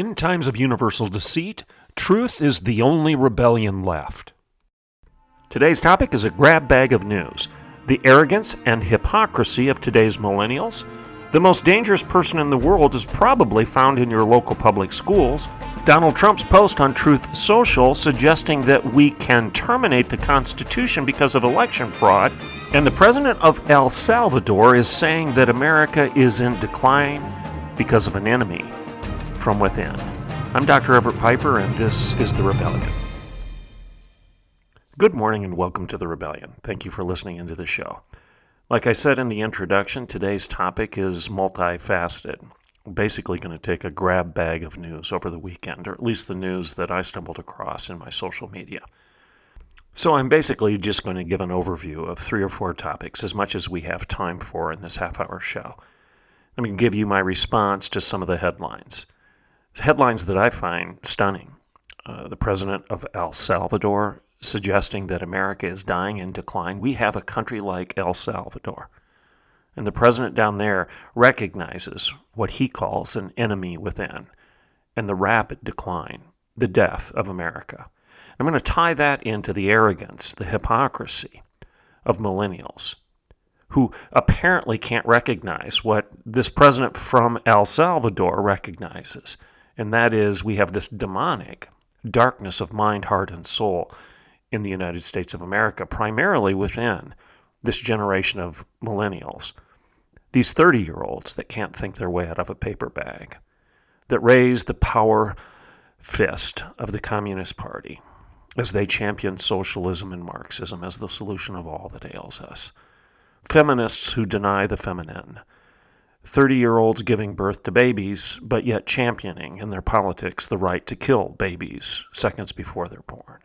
In times of universal deceit, truth is the only rebellion left. Today's topic is a grab bag of news the arrogance and hypocrisy of today's millennials. The most dangerous person in the world is probably found in your local public schools. Donald Trump's post on Truth Social suggesting that we can terminate the Constitution because of election fraud. And the president of El Salvador is saying that America is in decline because of an enemy from within. I'm Dr. Everett Piper, and this is The Rebellion. Good morning, and welcome to The Rebellion. Thank you for listening into the show. Like I said in the introduction, today's topic is multifaceted. I'm basically going to take a grab bag of news over the weekend, or at least the news that I stumbled across in my social media. So I'm basically just going to give an overview of three or four topics, as much as we have time for in this half hour show. Let me give you my response to some of the headlines headlines that I find stunning. Uh, the president of El Salvador suggesting that America is dying in decline. We have a country like El Salvador. And the president down there recognizes what he calls an enemy within and the rapid decline, the death of America. I'm going to tie that into the arrogance, the hypocrisy of millennials who apparently can't recognize what this president from El Salvador recognizes and that is we have this demonic darkness of mind, heart, and soul in the United States of America, primarily within this generation of millennials. These 30 year olds that can't think their way out of a paper bag, that raise the power fist of the Communist Party as they champion socialism and Marxism as the solution of all that ails us. Feminists who deny the feminine 30 year olds giving birth to babies, but yet championing in their politics the right to kill babies seconds before they're born.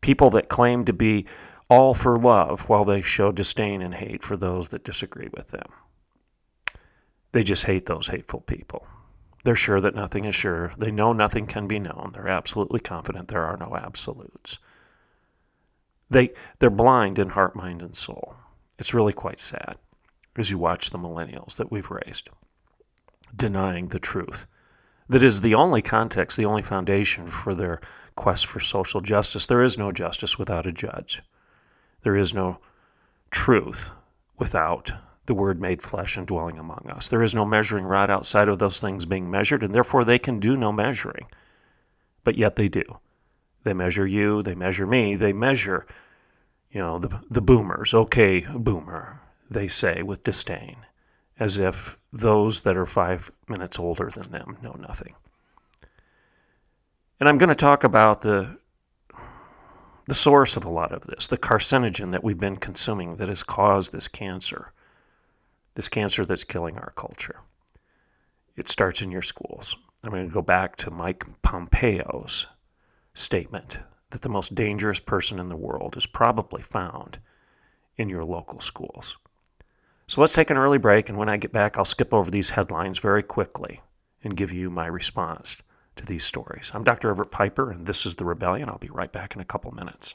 People that claim to be all for love while they show disdain and hate for those that disagree with them. They just hate those hateful people. They're sure that nothing is sure. They know nothing can be known. They're absolutely confident there are no absolutes. They, they're blind in heart, mind, and soul. It's really quite sad as you watch the millennials that we've raised, denying the truth. That is the only context, the only foundation for their quest for social justice. There is no justice without a judge. There is no truth without the Word made flesh and dwelling among us. There is no measuring rod outside of those things being measured, and therefore they can do no measuring. But yet they do. They measure you, they measure me, they measure, you know, the, the boomers. Okay, boomer they say with disdain, as if those that are five minutes older than them know nothing. And I'm going to talk about the, the source of a lot of this, the carcinogen that we've been consuming that has caused this cancer, this cancer that's killing our culture. It starts in your schools. I'm going to go back to Mike Pompeo's statement that the most dangerous person in the world is probably found in your local schools. So let's take an early break, and when I get back, I'll skip over these headlines very quickly and give you my response to these stories. I'm Dr. Everett Piper, and this is The Rebellion. I'll be right back in a couple minutes.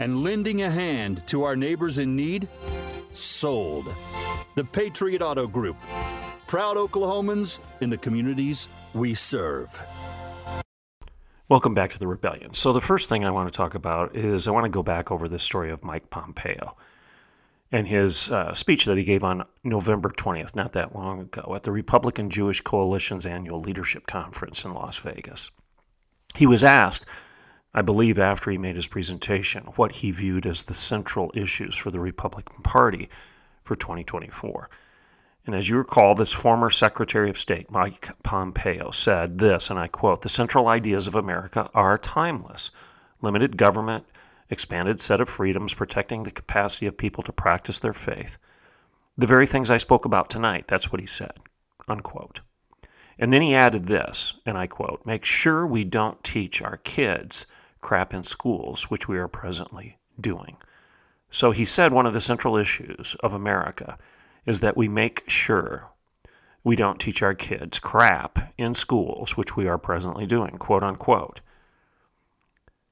and lending a hand to our neighbors in need? Sold. The Patriot Auto Group. Proud Oklahomans in the communities we serve. Welcome back to the rebellion. So, the first thing I want to talk about is I want to go back over the story of Mike Pompeo and his uh, speech that he gave on November 20th, not that long ago, at the Republican Jewish Coalition's annual leadership conference in Las Vegas. He was asked, I believe, after he made his presentation, what he viewed as the central issues for the Republican Party for 2024. And as you recall, this former Secretary of State, Mike Pompeo, said this, and I quote The central ideas of America are timeless limited government, expanded set of freedoms, protecting the capacity of people to practice their faith. The very things I spoke about tonight, that's what he said, unquote. And then he added this, and I quote Make sure we don't teach our kids crap in schools, which we are presently doing. So he said one of the central issues of America is that we make sure we don't teach our kids crap in schools, which we are presently doing, quote unquote.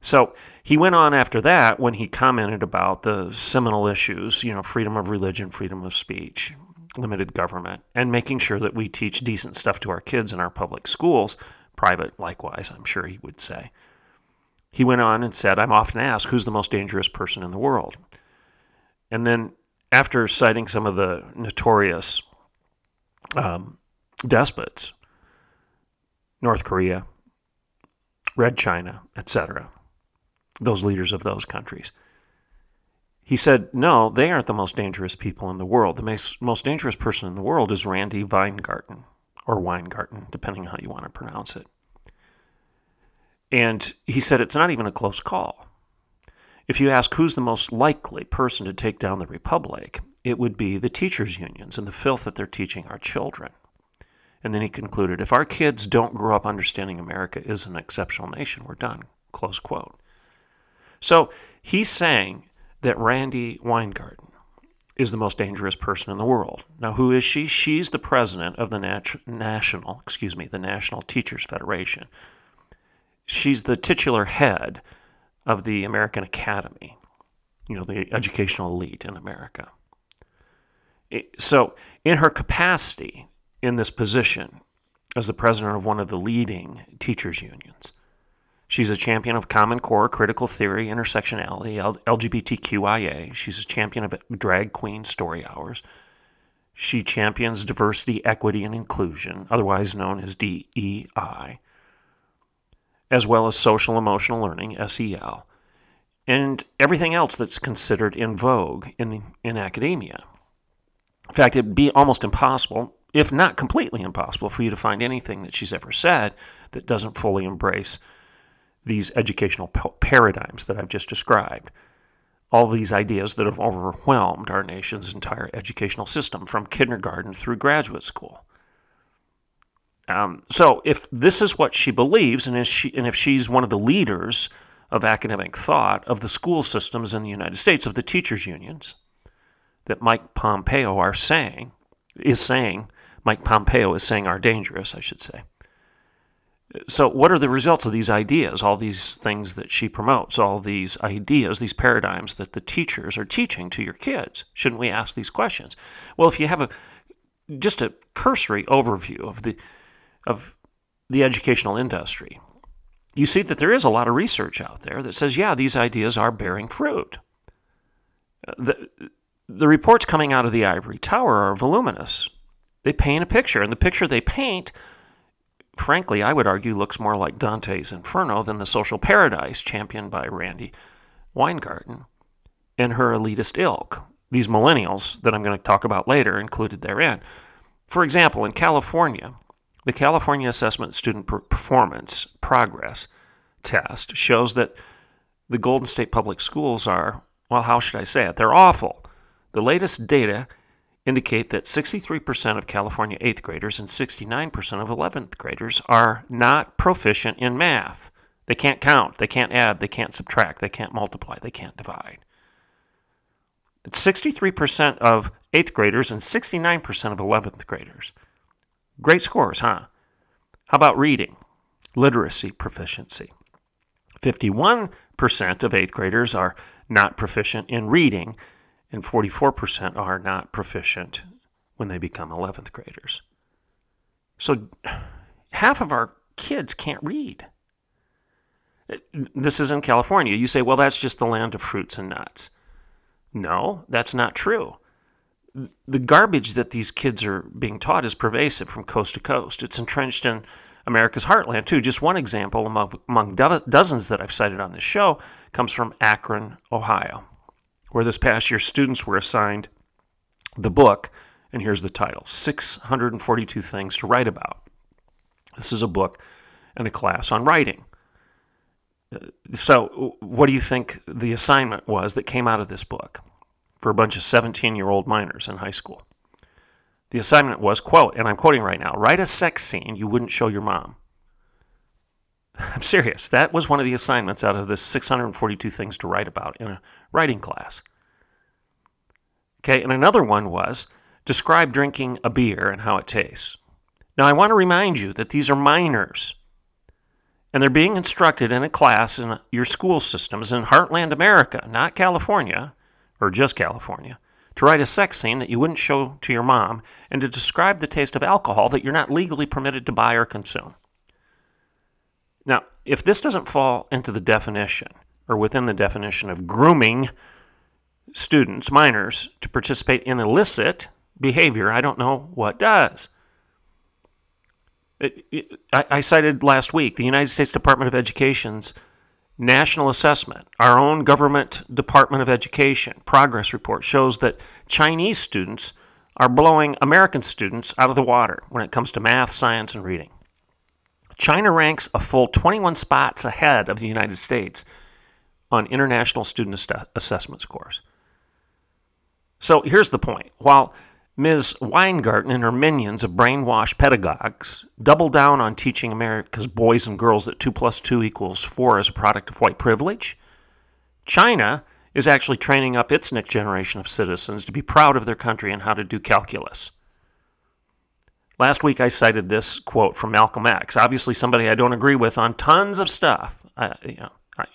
So he went on after that when he commented about the seminal issues, you know, freedom of religion, freedom of speech, limited government, and making sure that we teach decent stuff to our kids in our public schools, private likewise, I'm sure he would say. He went on and said, I'm often asked who's the most dangerous person in the world. And then after citing some of the notorious um, despots, North Korea, Red China, etc., those leaders of those countries, he said, No, they aren't the most dangerous people in the world. The most, most dangerous person in the world is Randi Weingarten, or Weingarten, depending on how you want to pronounce it. And he said, It's not even a close call. If you ask who's the most likely person to take down the republic, it would be the teachers' unions and the filth that they're teaching our children. And then he concluded, if our kids don't grow up understanding America is an exceptional nation, we're done. Close quote. So he's saying that Randi Weingarten is the most dangerous person in the world. Now, who is she? She's the president of the nat- national, excuse me, the National Teachers Federation. She's the titular head of the American Academy, you know, the educational elite in America. So, in her capacity in this position as the president of one of the leading teachers' unions, she's a champion of Common Core, critical theory, intersectionality, LGBTQIA. She's a champion of drag queen story hours. She champions diversity, equity, and inclusion, otherwise known as DEI as well as social emotional learning, SEL, and everything else that's considered in vogue in, in academia. In fact, it'd be almost impossible, if not completely impossible, for you to find anything that she's ever said that doesn't fully embrace these educational paradigms that I've just described. All these ideas that have overwhelmed our nation's entire educational system from kindergarten through graduate school. Um, so if this is what she believes, and, she, and if she's one of the leaders of academic thought of the school systems in the United States, of the teachers' unions, that Mike Pompeo are saying, is saying, Mike Pompeo is saying are dangerous, I should say. So, what are the results of these ideas, all these things that she promotes, all these ideas, these paradigms that the teachers are teaching to your kids? Shouldn't we ask these questions? Well, if you have a just a cursory overview of the of the educational industry, you see that there is a lot of research out there that says, yeah, these ideas are bearing fruit. The, the reports coming out of the ivory tower are voluminous. They paint a picture, and the picture they paint, frankly, I would argue, looks more like Dante's Inferno than the social paradise championed by Randi Weingarten and her elitist ilk. These millennials that I'm going to talk about later included therein. For example, in California, the California Assessment Student Performance Progress Test shows that the Golden State Public Schools are, well, how should I say it? They're awful. The latest data indicate that 63% of California 8th graders and 69% of 11th graders are not proficient in math. They can't count, they can't add, they can't subtract, they can't multiply, they can't divide. It's 63% of 8th graders and 69% of 11th graders. Great scores, huh? How about reading? Literacy proficiency. 51% of 8th graders are not proficient in reading, and 44% are not proficient when they become 11th graders. So half of our kids can't read. This is in California. You say, well, that's just the land of fruits and nuts. No, that's not true. The garbage that these kids are being taught is pervasive from coast to coast. It's entrenched in America's heartland, too. Just one example among, among do- dozens that I've cited on this show comes from Akron, Ohio, where this past year students were assigned the book, and here's the title 642 Things to Write About. This is a book and a class on writing. Uh, so, what do you think the assignment was that came out of this book for a bunch of 17 year old minors in high school? The assignment was, quote, and I'm quoting right now write a sex scene you wouldn't show your mom. I'm serious. That was one of the assignments out of the 642 things to write about in a writing class. Okay, and another one was describe drinking a beer and how it tastes. Now, I want to remind you that these are minors and they're being instructed in a class in your school systems in Heartland America, not California, or just California, to write a sex scene that you wouldn't show to your mom and to describe the taste of alcohol that you're not legally permitted to buy or consume. Now, if this doesn't fall into the definition or within the definition of grooming students, minors, to participate in illicit behavior, I don't know what does. It, it, I, I cited last week the United States Department of Education's national assessment. Our own government Department of Education progress report shows that Chinese students are blowing American students out of the water when it comes to math, science, and reading. China ranks a full 21 spots ahead of the United States on international student assessment scores. So here's the point. While Ms. Weingarten and her minions of brainwashed pedagogues double down on teaching America's boys and girls that 2 plus 2 equals 4 as a product of white privilege. China is actually training up its next generation of citizens to be proud of their country and how to do calculus. Last week I cited this quote from Malcolm X, obviously somebody I don't agree with on tons of stuff. I, you know, I,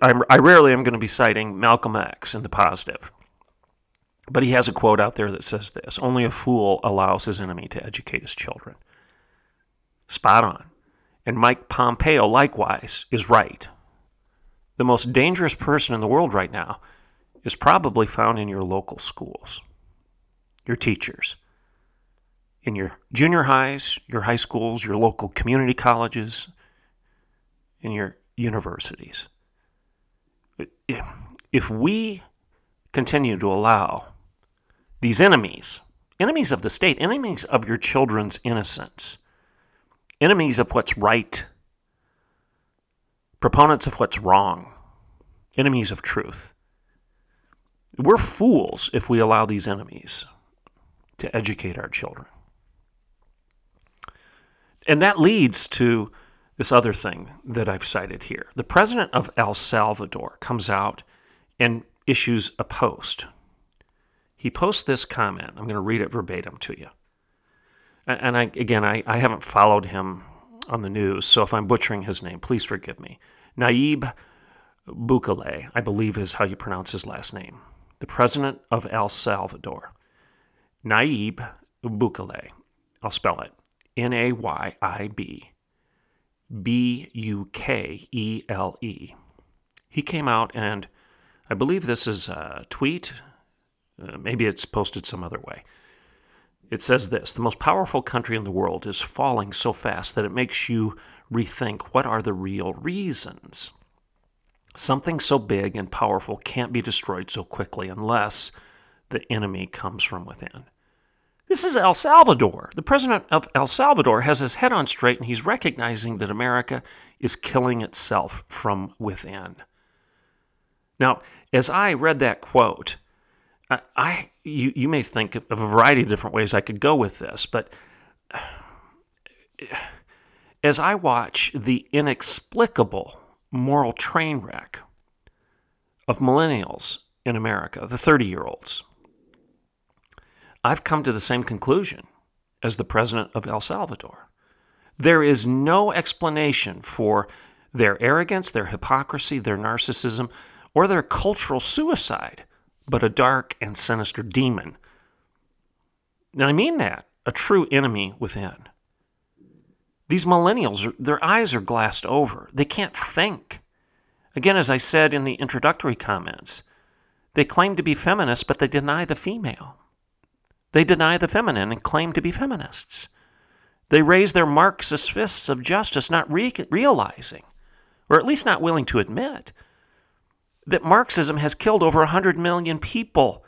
I, I rarely am going to be citing Malcolm X in the positive. But he has a quote out there that says this Only a fool allows his enemy to educate his children. Spot on. And Mike Pompeo, likewise, is right. The most dangerous person in the world right now is probably found in your local schools, your teachers, in your junior highs, your high schools, your local community colleges, in your universities. If we continue to allow these enemies, enemies of the state, enemies of your children's innocence, enemies of what's right, proponents of what's wrong, enemies of truth. We're fools if we allow these enemies to educate our children. And that leads to this other thing that I've cited here. The president of El Salvador comes out and issues a post he posts this comment. I'm going to read it verbatim to you. And I, again, I, I haven't followed him on the news, so if I'm butchering his name, please forgive me. Nayib Bukele, I believe is how you pronounce his last name, the president of El Salvador. Nayib Bukele, I'll spell it N A Y I B B U K E L E. He came out and I believe this is a tweet uh, maybe it's posted some other way. It says this The most powerful country in the world is falling so fast that it makes you rethink what are the real reasons. Something so big and powerful can't be destroyed so quickly unless the enemy comes from within. This is El Salvador. The president of El Salvador has his head on straight and he's recognizing that America is killing itself from within. Now, as I read that quote, I, you, you may think of a variety of different ways I could go with this, but as I watch the inexplicable moral train wreck of millennials in America, the 30 year olds, I've come to the same conclusion as the president of El Salvador. There is no explanation for their arrogance, their hypocrisy, their narcissism, or their cultural suicide, but a dark and sinister demon. And I mean that, a true enemy within. These millennials, their eyes are glassed over. They can't think. Again, as I said in the introductory comments, they claim to be feminists, but they deny the female. They deny the feminine and claim to be feminists. They raise their Marxist fists of justice, not re- realizing, or at least not willing to admit, that Marxism has killed over 100 million people.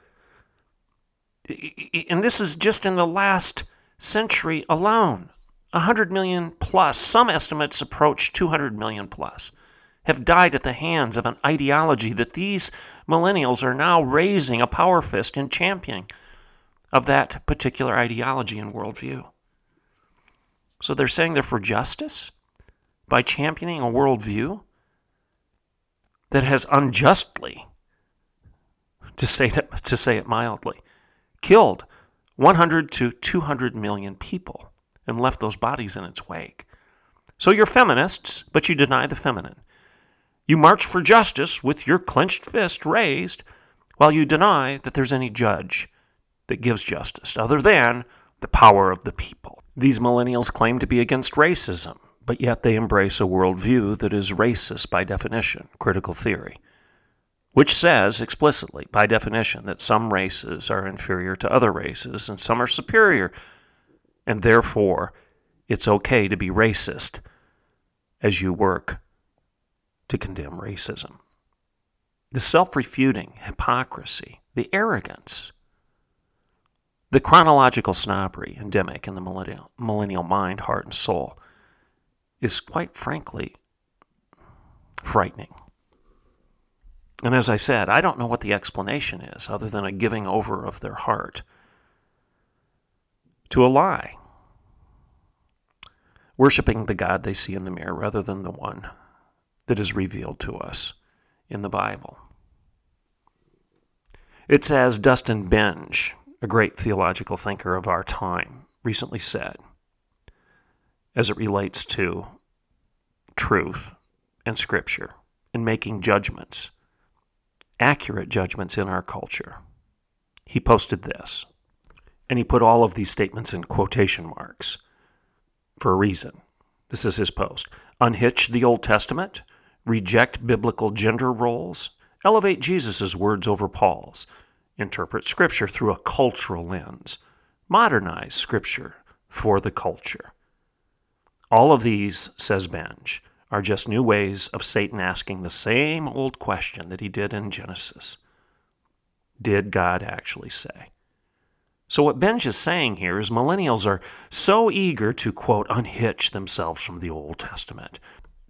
And this is just in the last century alone. 100 million plus, some estimates approach 200 million plus, have died at the hands of an ideology that these millennials are now raising a power fist in championing of that particular ideology and worldview. So they're saying they're for justice by championing a worldview that has unjustly, to say, that, to say it mildly, killed 100 to 200 million people and left those bodies in its wake. So you're feminists, but you deny the feminine. You march for justice with your clenched fist raised, while you deny that there's any judge that gives justice, other than the power of the people. These millennials claim to be against racism, but yet they embrace a worldview that is racist by definition, critical theory, which says explicitly, by definition, that some races are inferior to other races and some are superior, and therefore it's okay to be racist as you work to condemn racism. The self refuting hypocrisy, the arrogance, the chronological snobbery endemic in the millennial, millennial mind, heart, and soul is quite frankly frightening. And as I said, I don't know what the explanation is other than a giving over of their heart to a lie, worshiping the God they see in the mirror rather than the one that is revealed to us in the Bible. It's as Dustin Benge a great theological thinker of our time, recently said, as it relates to truth and Scripture and making judgments, accurate judgments in our culture. He posted this, and he put all of these statements in quotation marks for a reason. This is his post. Unhitch the Old Testament, reject biblical gender roles, elevate Jesus' words over Paul's, interpret Scripture through a cultural lens, modernize Scripture for the culture. All of these, says Benge, are just new ways of Satan asking the same old question that he did in Genesis Did God actually say? So, what Benge is saying here is millennials are so eager to, quote, unhitch themselves from the Old Testament,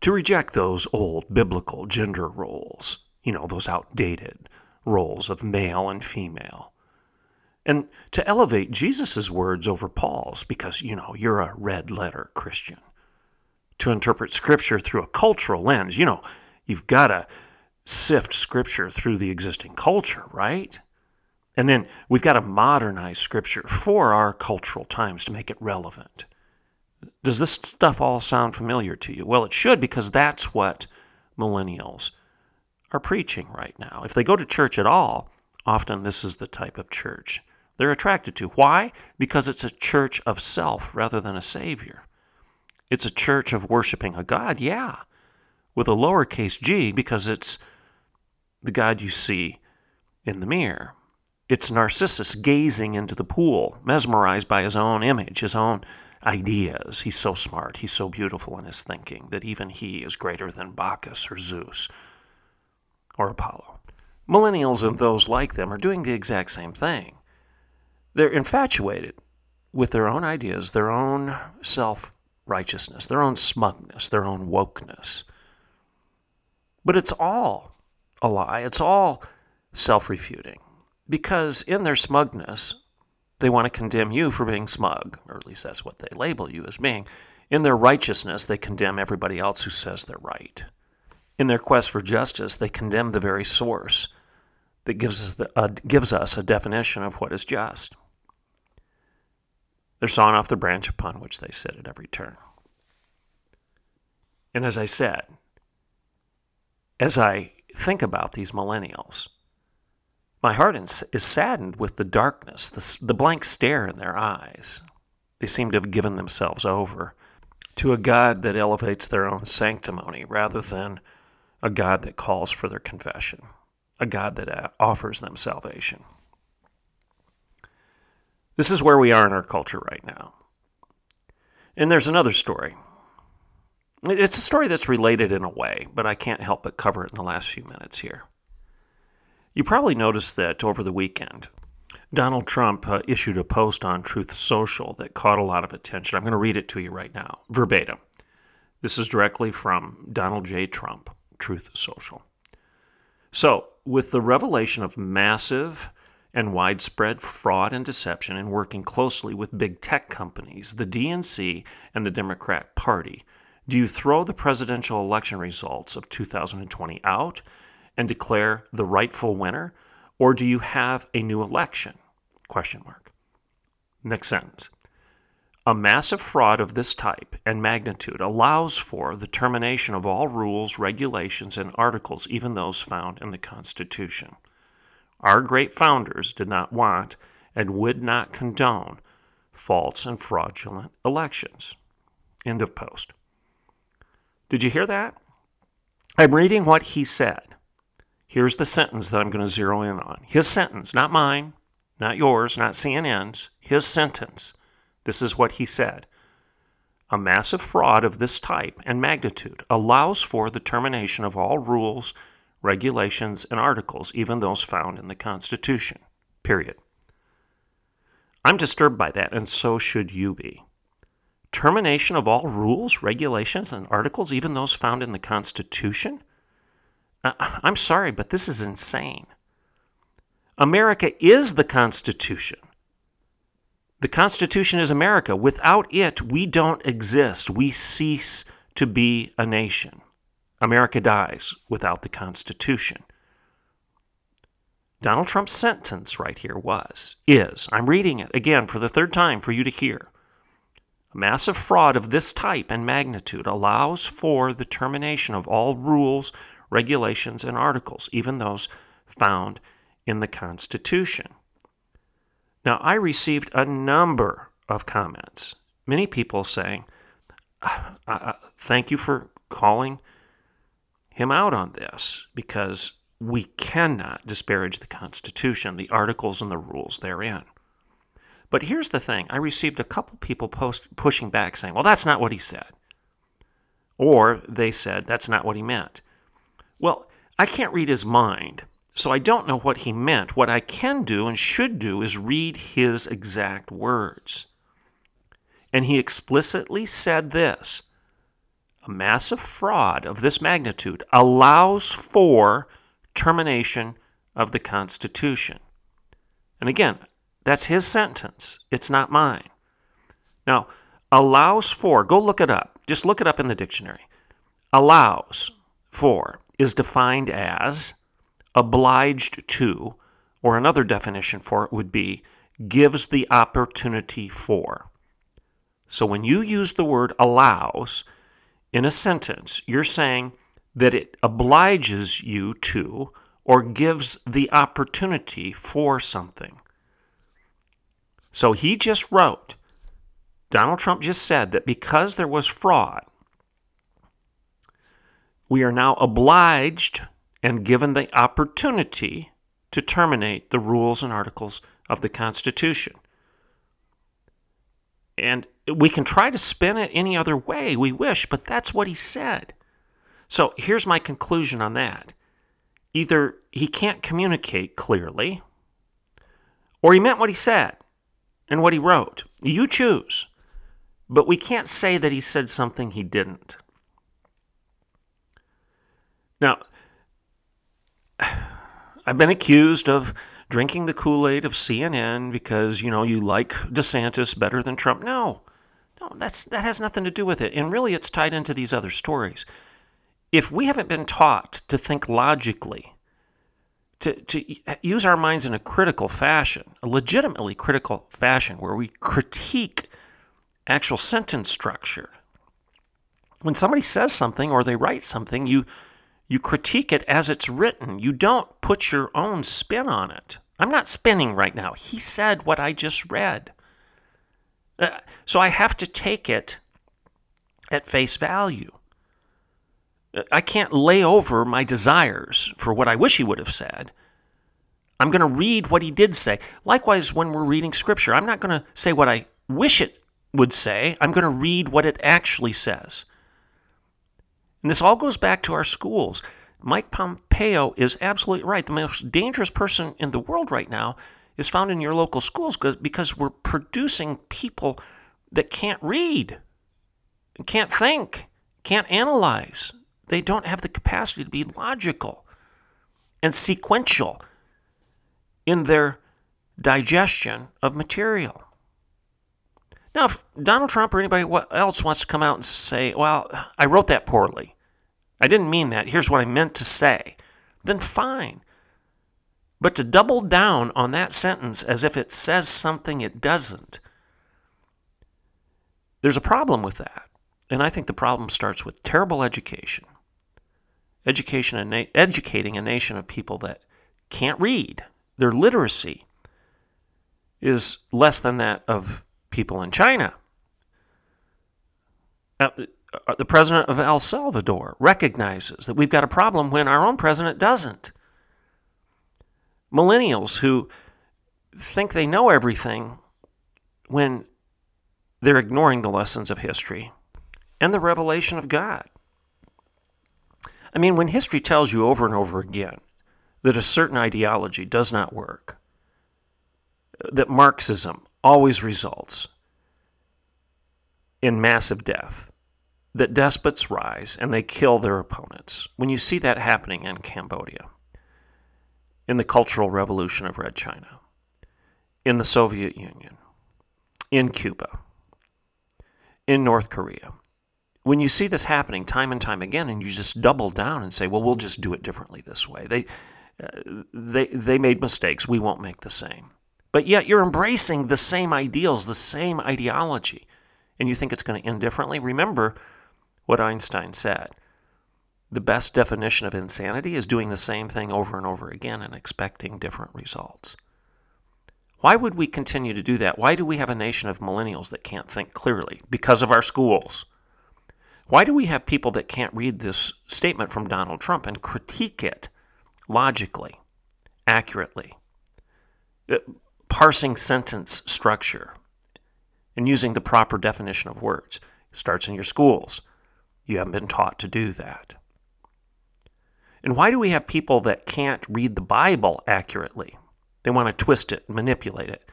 to reject those old biblical gender roles, you know, those outdated, roles of male and female. And to elevate Jesus' words over Paul's, because, you know, you're a red letter Christian. To interpret Scripture through a cultural lens, you know, you've got to sift Scripture through the existing culture, right? And then we've got to modernize Scripture for our cultural times to make it relevant. Does this stuff all sound familiar to you? Well, it should because that's what millennials are preaching right now. If they go to church at all, often this is the type of church they're attracted to. Why? Because it's a church of self rather than a Savior. It's a church of worshiping a God, yeah, with a lowercase g because it's the God you see in the mirror. It's Narcissus gazing into the pool, mesmerized by his own image, his own ideas. He's so smart, he's so beautiful in his thinking that even he is greater than Bacchus or Zeus or Apollo. Millennials and those like them are doing the exact same thing. They're infatuated with their own ideas, their own self righteousness, their own smugness, their own wokeness. But it's all a lie. It's all self refuting. because in their smugness, they want to condemn you for being smug, or at least that's what they label you as being. In their righteousness, they condemn everybody else who says they're right. In their quest for justice, they condemn the very source that gives us, the, uh, gives us a definition of what is just. They're sawing off the branch upon which they sit at every turn. And as I said, as I think about these millennials, my heart is saddened with the darkness, the, the blank stare in their eyes. They seem to have given themselves over to a God that elevates their own sanctimony rather than a God that calls for their confession, a God that uh, offers them salvation. This is where we are in our culture right now. And there's another story. It's a story that's related in a way, but I can't help but cover it in the last few minutes here. You probably noticed that over the weekend, Donald Trump uh, issued a post on Truth Social that caught a lot of attention. I'm going to read it to you right now, verbatim. This is directly from Donald J. Trump, Truth Social. So, with the revelation of massive and widespread fraud and deception in working closely with big tech companies, the DNC, and the Democrat Party, do you throw the presidential election results of 2020 out and declare the rightful winner, or do you have a new election? Question mark. Next sentence. A massive fraud of this type and magnitude allows for the termination of all rules, regulations, and articles, even those found in the Constitution. Our great founders did not want and would not condone false and fraudulent elections. End of post. Did you hear that? I'm reading what he said. Here's the sentence that I'm going to zero in on. His sentence, not mine, not yours, not CNN's, his sentence. This is what he said. A massive fraud of this type and magnitude allows for the termination of all rules, regulations, and articles, even those found in the Constitution. Period. I'm disturbed by that, and so should you be. Termination of all rules, regulations, and articles, even those found in the Constitution? I'm sorry, but this is insane. America is the Constitution. The Constitution is America. Without it, we don't exist. We cease to be a nation. America dies without the Constitution. Donald Trump's sentence right here was, is, I'm reading it again for the third time for you to hear. A massive fraud of this type and magnitude allows for the termination of all rules, regulations, and articles, even those found in the Constitution. Now, I received a number of comments, many people saying, uh, uh, Thank you for calling him out on this because we cannot disparage the Constitution, the articles and the rules therein. But here's the thing I received a couple people post, pushing back saying, well, that's not what he said. Or they said, that's not what he meant. Well, I can't read his mind, so I don't know what he meant. What I can do and should do is read his exact words. And he explicitly said this a massive fraud of this magnitude allows for termination of the Constitution. And again, that's his sentence, it's not mine. Now, allows for, go look it up. Just look it up in the dictionary. Allows for is defined as obliged to, or another definition for it would be gives the opportunity for. So when you use the word allows, in a sentence, you're saying that it obliges you to or gives the opportunity for something. So he just wrote, Donald Trump just said that because there was fraud, we are now obliged and given the opportunity to terminate the rules and articles of the Constitution. And we can try to spin it any other way we wish, but that's what he said. So here's my conclusion on that. Either he can't communicate clearly, or he meant what he said and what he wrote. You choose. But we can't say that he said something he didn't. Now, I've been accused of drinking the Kool Aid of CNN because, you know, you like DeSantis better than Trump. No, no, that's, that has nothing to do with it. And really, it's tied into these other stories. If we haven't been taught to think logically, to, to use our minds in a critical fashion, a legitimately critical fashion, where we critique actual sentence structure. When somebody says something or they write something, you you critique it as it's written. You don't put your own spin on it. I'm not spinning right now. He said what I just read. Uh, so I have to take it at face value. Uh, I can't lay over my desires for what I wish he would have said. I'm going to read what he did say. Likewise, when we're reading scripture, I'm not going to say what I wish it would say. I'm going to read what it actually says. And this all goes back to our schools. Mike Pompeo is absolutely right. The most dangerous person in the world right now is found in your local schools because we're producing people that can't read, can't think, can't analyze. They don't have the capacity to be logical and sequential in their digestion of material. Now, if Donald Trump or anybody else wants to come out and say, well, I wrote that poorly, I didn't mean that, here's what I meant to say, then fine. But to double down on that sentence as if it says something it doesn't, there's a problem with that. And I think the problem starts with terrible education. Education and educating a nation of people that can't read. Their literacy is less than that of people in China. Uh, uh, the president of El Salvador recognizes that we've got a problem when our own president doesn't. Millennials who think they know everything when they're ignoring the lessons of history and the revelation of God. I mean, when history tells you over and over again that a certain ideology does not work, that Marxism always results in massive death, that despots rise and they kill their opponents. When you see that happening in Cambodia, in the Cultural Revolution of Red China, in the Soviet Union, in Cuba, in North Korea, when you see this happening time and time again, and you just double down and say, "Well, we'll just do it differently this way," they uh, they they made mistakes. We won't make the same. But yet you're embracing the same ideals, the same ideology, and you think it's going to end differently. Remember what Einstein said. The best definition of insanity is doing the same thing over and over again and expecting different results. Why would we continue to do that? Why do we have a nation of millennials that can't think clearly? Because of our schools. Why do we have people that can't read this statement from Donald Trump and critique it logically, accurately, uh, parsing sentence structure, and using the proper definition of words? It starts in your schools. You haven't been taught to do that. And why do we have people that can't read the Bible accurately? They want to twist it, manipulate it.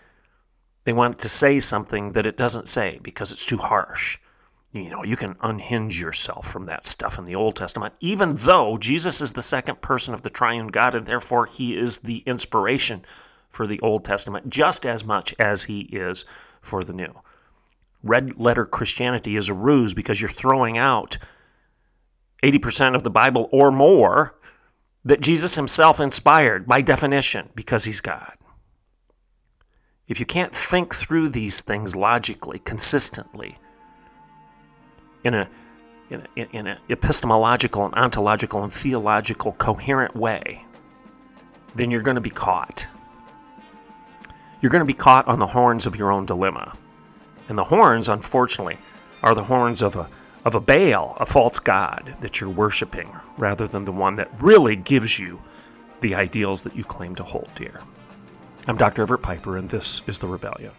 They want to say something that it doesn't say because it's too harsh. You know, you can unhinge yourself from that stuff in the Old Testament, even though Jesus is the second person of the triune God and therefore he is the inspiration for the Old Testament just as much as he is for the New red letter Christianity is a ruse because you're throwing out 80% of the Bible or more that Jesus himself inspired by definition because he's God. If you can't think through these things logically, consistently, in a in, a, in an epistemological and ontological and theological coherent way, then you're going to be caught. You're going to be caught on the horns of your own dilemma. And the horns, unfortunately, are the horns of a, of a Baal, a false god that you're worshiping, rather than the one that really gives you the ideals that you claim to hold dear. I'm Dr. Everett Piper, and this is The Rebellion.